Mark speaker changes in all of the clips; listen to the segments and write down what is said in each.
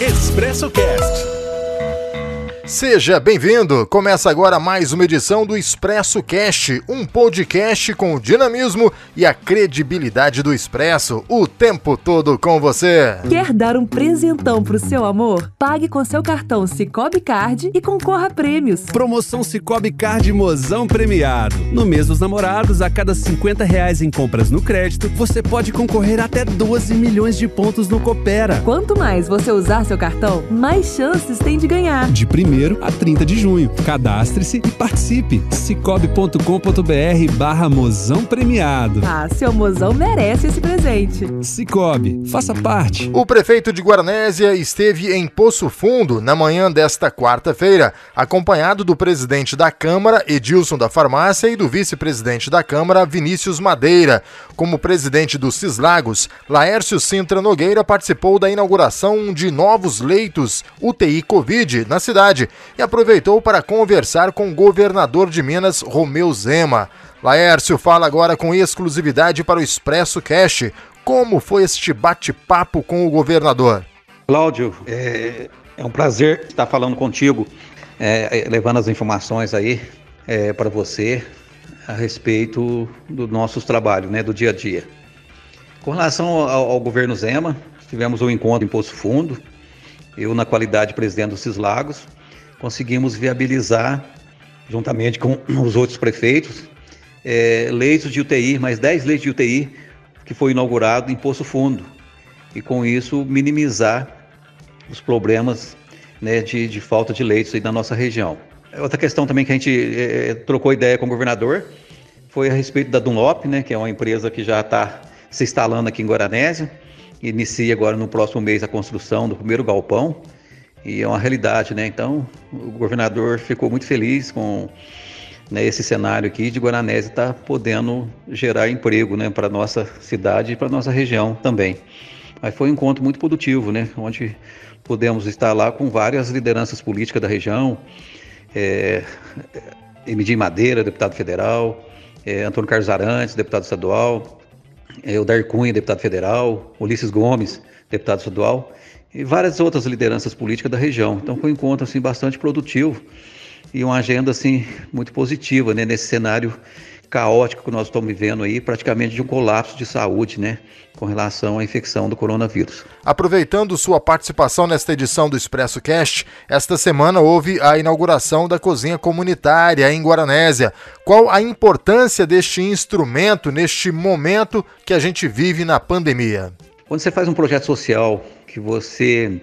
Speaker 1: Expresso Cast.
Speaker 2: Seja bem-vindo! Começa agora mais uma edição do Expresso Cast, um podcast com o dinamismo e a credibilidade do Expresso, o tempo todo com você.
Speaker 3: Quer dar um presentão pro seu amor? Pague com seu cartão Cicobi Card e concorra a prêmios.
Speaker 4: Promoção Cicobi Card Mozão Premiado. No mês dos namorados, a cada 50 reais em compras no crédito, você pode concorrer até 12 milhões de pontos no Coopera.
Speaker 3: Quanto mais você usar seu cartão, mais chances tem de ganhar.
Speaker 4: De 1 a 30 de junho. Cadastre-se e participe. cicobi.com.br barra mozão premiado.
Speaker 3: Ah, seu mozão merece esse presente.
Speaker 4: Cicobi, faça parte.
Speaker 2: O prefeito de Guaranésia esteve em Poço Fundo na manhã desta quarta-feira, acompanhado do presidente da Câmara, Edilson da Farmácia, e do vice-presidente da Câmara, Vinícius Madeira. Como presidente do Cislagos, Laércio Sintra Nogueira participou da inauguração de novos leitos UTI Covid na cidade e aproveitou para conversar com o governador de Minas, Romeu Zema. Laércio fala agora com exclusividade para o Expresso Cash. Como foi este bate-papo com o governador?
Speaker 5: Cláudio, é, é, um prazer estar falando contigo, é, levando as informações aí é, para você a respeito dos nossos trabalhos, né, do dia a dia. Com relação ao, ao governo Zema, tivemos um encontro em Poço Fundo, eu na qualidade de presidente do Cislagos, conseguimos viabilizar, juntamente com os outros prefeitos, é, leitos de UTI, mais 10 leitos de UTI, que foi inaugurado em Poço Fundo. E com isso minimizar os problemas né, de, de, falta de leitos aí na nossa região. Outra questão também que a gente é, trocou ideia com o governador foi a respeito da Dunlop, né, que é uma empresa que já está se instalando aqui em Guaranésia. Inicia agora no próximo mês a construção do primeiro galpão e é uma realidade, né? Então, o governador ficou muito feliz com né, esse cenário aqui de Guaranese estar tá podendo gerar emprego, né, para nossa cidade e para nossa região também. Mas foi um encontro muito produtivo, né? Onde pudemos estar lá com várias lideranças políticas da região, é, Emidim Madeira, deputado federal, é, Antônio Carlos Arantes, deputado estadual, é, o Dar Cunha, deputado federal, Ulisses Gomes, deputado estadual, e várias outras lideranças políticas da região. Então foi um encontro assim bastante produtivo e uma agenda assim muito positiva, né, nesse cenário caótico que nós estamos vivendo aí, praticamente de um colapso de saúde, né, com relação à infecção do coronavírus.
Speaker 2: Aproveitando sua participação nesta edição do Expresso Cast, esta semana houve a inauguração da cozinha comunitária em Guaranésia. Qual a importância deste instrumento neste momento que a gente vive na pandemia?
Speaker 5: Quando você faz um projeto social que você,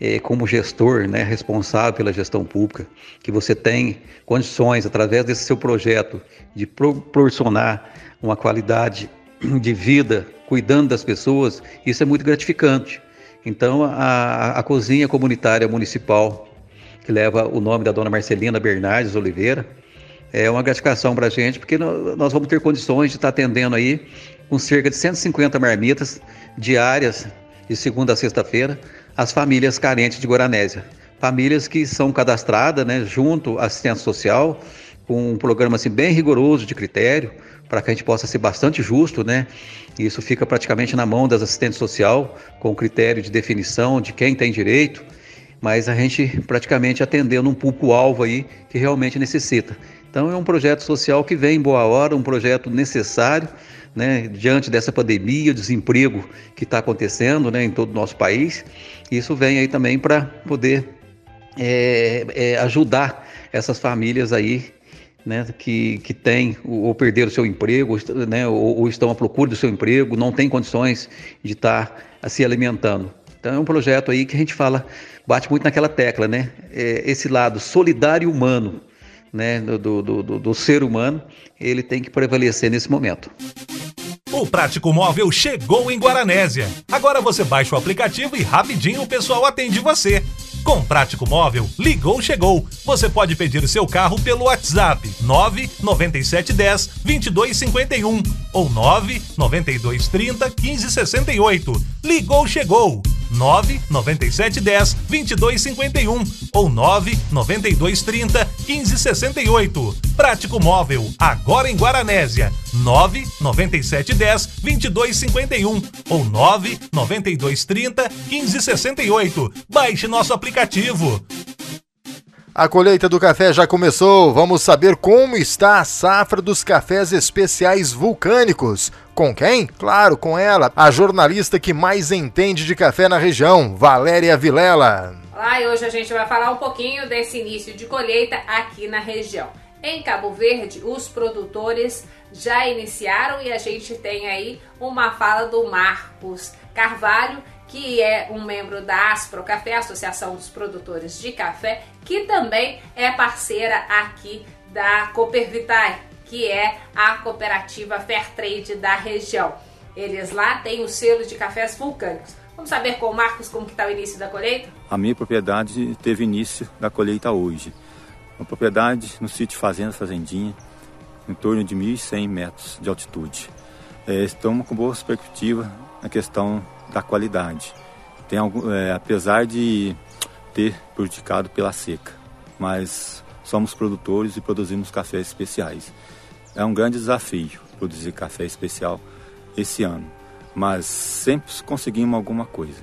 Speaker 5: é, como gestor, né, responsável pela gestão pública, que você tem condições, através desse seu projeto, de proporcionar uma qualidade de vida, cuidando das pessoas, isso é muito gratificante. Então, a, a cozinha comunitária municipal, que leva o nome da dona Marcelina Bernardes Oliveira, é uma gratificação para a gente, porque nós vamos ter condições de estar atendendo aí com cerca de 150 marmitas diárias de segunda a sexta-feira, as famílias carentes de Guaranésia. Famílias que são cadastradas né, junto à assistência social, com um programa assim, bem rigoroso de critério, para que a gente possa ser bastante justo, né? Isso fica praticamente na mão das assistentes social, com critério de definição de quem tem direito, mas a gente praticamente atendendo um público-alvo aí que realmente necessita. Então é um projeto social que vem em boa hora, um projeto necessário né, diante dessa pandemia, desemprego que está acontecendo né, em todo o nosso país. Isso vem aí também para poder é, é, ajudar essas famílias aí né, que, que têm ou perderam o seu emprego, né, ou, ou, estão à procura do seu emprego, não têm condições de estar tá se alimentando. Então é um projeto aí que a gente fala, bate muito naquela tecla, né? É, esse lado solidário e humano, né, do, do, do, do ser humano, ele tem que prevalecer nesse momento.
Speaker 1: O Prático Móvel chegou em Guaranésia. Agora você baixa o aplicativo e rapidinho o pessoal atende você. Com Prático Móvel, ligou, chegou. Você pode pedir seu carro pelo WhatsApp 99710 2251 ou 99230 1568. Ligou, chegou. 99710 2251 ou 99230 1568. Prático Móvel, agora em Guaranésia, 99710 2251 ou 99230 1568. Baixe nosso aplicativo.
Speaker 2: A colheita do café já começou. Vamos saber como está a safra dos cafés especiais vulcânicos. Com quem? Claro, com ela, a jornalista que mais entende de café na região, Valéria Vilela.
Speaker 6: Olá, e hoje a gente vai falar um pouquinho desse início de colheita aqui na região. Em Cabo Verde, os produtores já iniciaram e a gente tem aí uma fala do Marcos Carvalho, que é um membro da Aspro Café, Associação dos Produtores de Café, que também é parceira aqui da Coopervitae, que é a cooperativa Fairtrade da região. Eles lá têm o selo de cafés vulcânicos. Vamos saber com o Marcos como está o início da colheita?
Speaker 7: A minha propriedade teve início da colheita hoje. Uma propriedade no sítio Fazenda Fazendinha, em torno de 1.100 metros de altitude. É, estamos com boas perspectivas na questão da qualidade. Tem algum, é, apesar de ter prejudicado pela seca, mas somos produtores e produzimos cafés especiais. É um grande desafio produzir café especial esse ano, mas sempre conseguimos alguma coisa.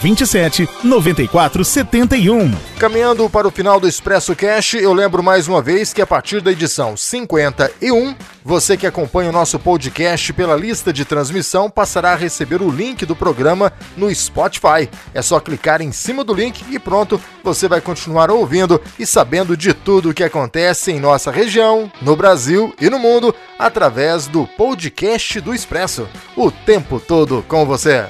Speaker 8: 27 94 71.
Speaker 2: Caminhando para o final do Expresso Cash, eu lembro mais uma vez que a partir da edição 51, você que acompanha o nosso podcast pela lista de transmissão passará a receber o link do programa no Spotify. É só clicar em cima do link e pronto, você vai continuar ouvindo e sabendo de tudo o que acontece em nossa região, no Brasil e no mundo através do podcast do Expresso. O tempo todo com você.